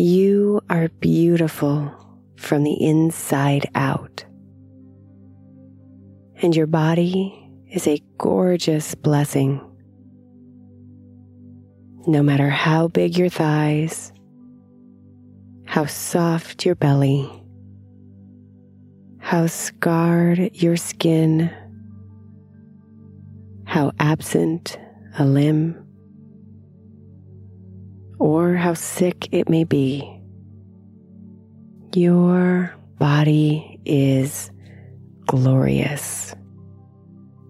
You are beautiful from the inside out. And your body is a gorgeous blessing. No matter how big your thighs, how soft your belly, how scarred your skin, how absent a limb or how sick it may be, your body is glorious,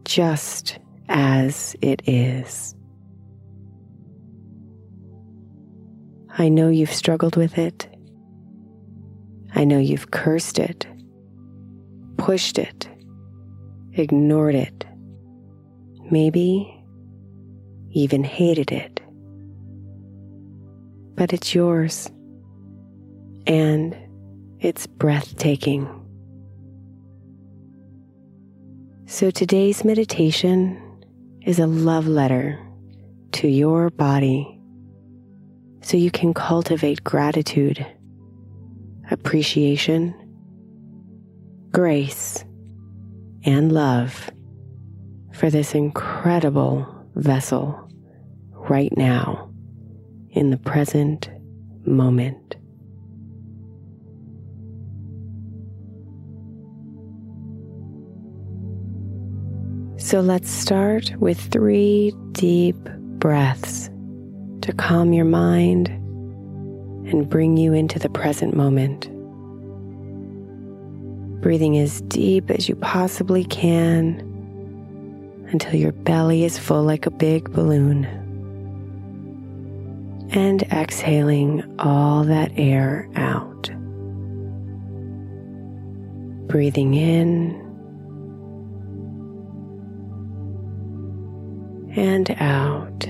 just as it is. I know you've struggled with it. I know you've cursed it, pushed it, ignored it, maybe even hated it but it's yours. And it's breathtaking. So today's meditation is a love letter to your body so you can cultivate gratitude, appreciation, grace, and love for this incredible vessel right now in the present moment. So let's start with three deep breaths to calm your mind and bring you into the present moment. Breathing as deep as you possibly can until your belly is full like a big balloon and exhaling all that air out. Breathing in and out.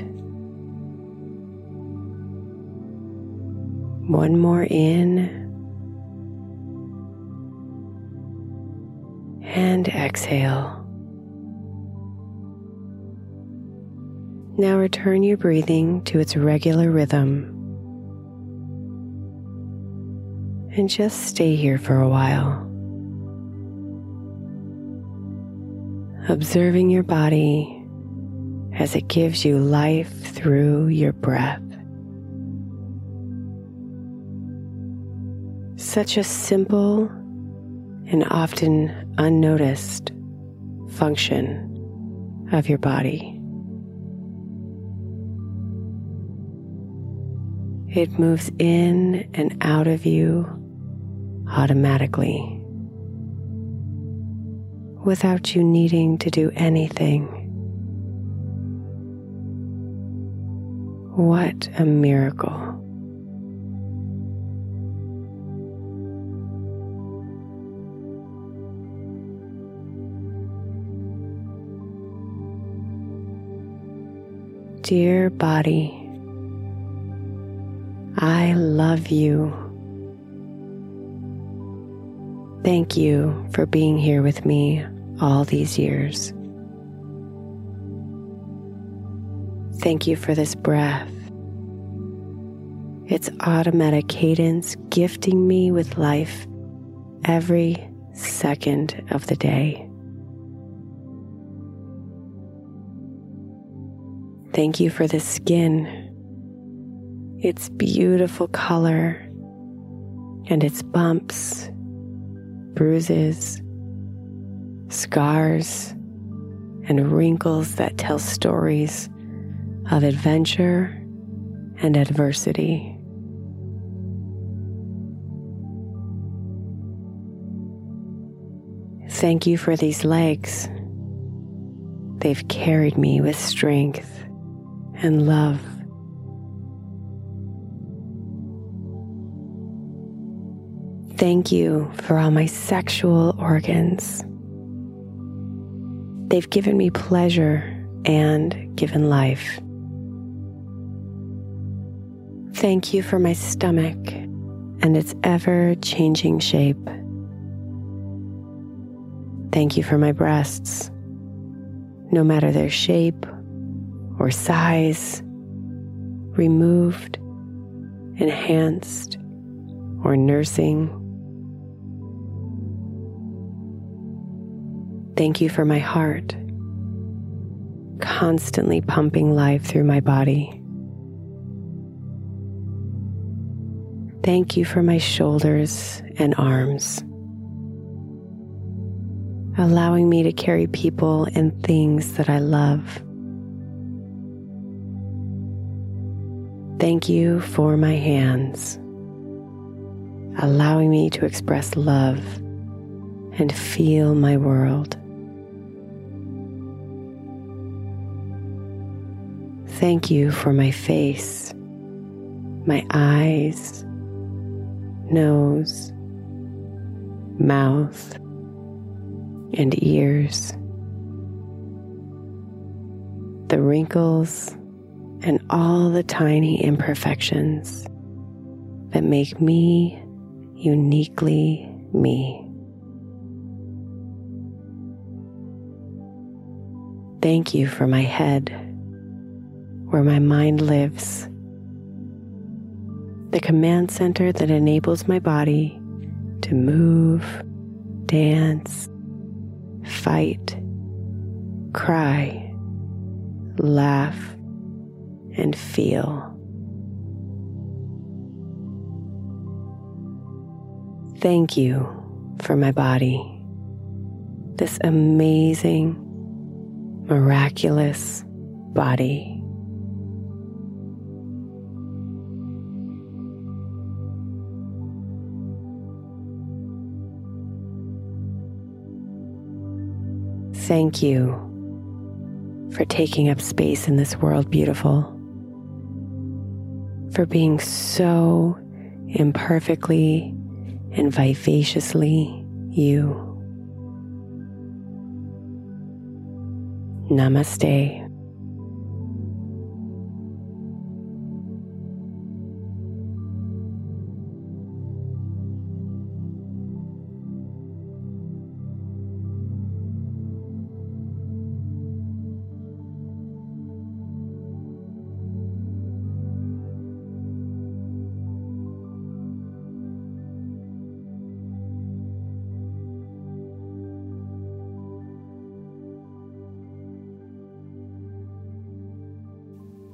One more in and exhale. Now return your breathing to its regular rhythm And just stay here for a while. Observing your body as it gives you life through your breath. Such a simple and often unnoticed function of your body. It moves in and out of you automatically without you needing to do anything. What a miracle. Dear body, I love you. Thank you for being here with me all these years. Thank you for this breath, its automatic cadence gifting me with life every second of the day. Thank you for the skin, its beautiful color, and its bumps, bruises, scars, and wrinkles that tell stories of adventure and adversity. Thank you for these legs. They've carried me with strength and love. Thank you for all my sexual organs. They've given me pleasure and given life. Thank you for my stomach and its ever changing shape. Thank you for my breasts, no matter their shape or size, removed, enhanced, or nursing. Thank you for my heart, constantly pumping life through my body. Thank you for my shoulders and arms, allowing me to carry people and things that I love. Thank you for my hands, allowing me to express love and feel my world. Thank you for my face, my eyes, nose, mouth, and ears. The wrinkles and all the tiny imperfections that make me uniquely me. Thank you for my head, where my mind lives, the command center that enables my body to move, dance, fight, cry, laugh, and feel. Thank you for my body, this amazing, miraculous body. Thank you for taking up space in this world, beautiful for being so imperfectly and vivaciously you. Namaste.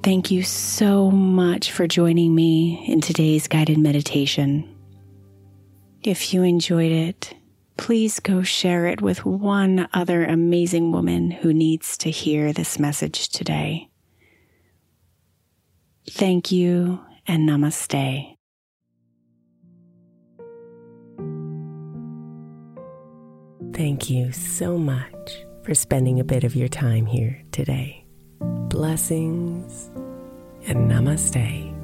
Thank you so much for joining me in today's guided meditation. If you enjoyed it, please go share it with one other amazing woman who needs to hear this message today. Thank you and namaste. Thank you so much for spending a bit of your time here today. Blessings and namaste.